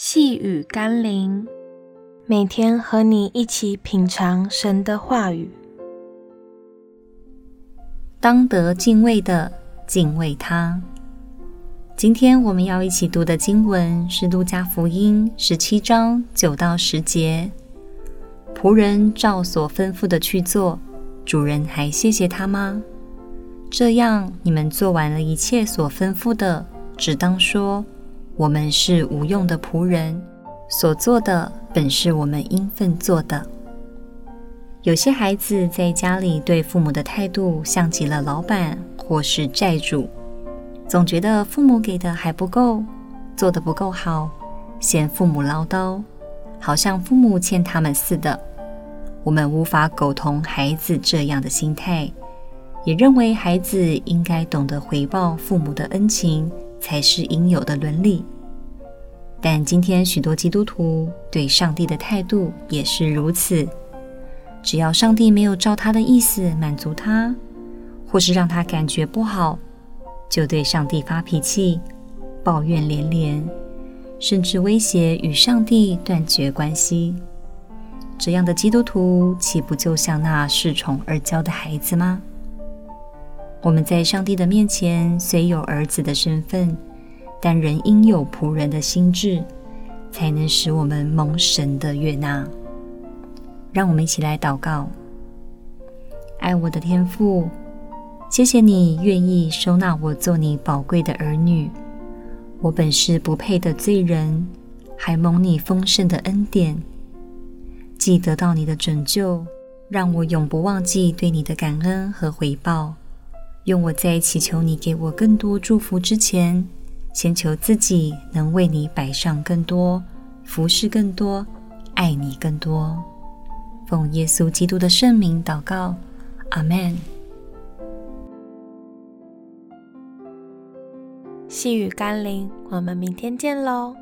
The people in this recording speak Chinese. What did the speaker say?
细雨甘霖，每天和你一起品尝神的话语。当得敬畏的敬畏他。今天我们要一起读的经文是《路加福音》十七章九到十节。仆人照所吩咐的去做，主人还谢谢他吗？这样，你们做完了一切所吩咐的，只当说。我们是无用的仆人，所做的本是我们应分做的。有些孩子在家里对父母的态度像极了老板或是债主，总觉得父母给的还不够，做得不够好，嫌父母唠叨，好像父母欠他们似的。我们无法苟同孩子这样的心态，也认为孩子应该懂得回报父母的恩情。才是应有的伦理。但今天许多基督徒对上帝的态度也是如此。只要上帝没有照他的意思满足他，或是让他感觉不好，就对上帝发脾气，抱怨连连，甚至威胁与上帝断绝关系。这样的基督徒岂不就像那恃宠而骄的孩子吗？我们在上帝的面前虽有儿子的身份，但仍应有仆人的心志，才能使我们蒙神的悦纳。让我们一起来祷告：爱我的天父，谢谢你愿意收纳我做你宝贵的儿女。我本是不配的罪人，还蒙你丰盛的恩典，既得到你的拯救，让我永不忘记对你的感恩和回报。用我在祈求你给我更多祝福之前，先求自己能为你摆上更多，服侍更多，爱你更多。奉耶稣基督的圣名祷告，阿门。细雨甘霖，我们明天见喽。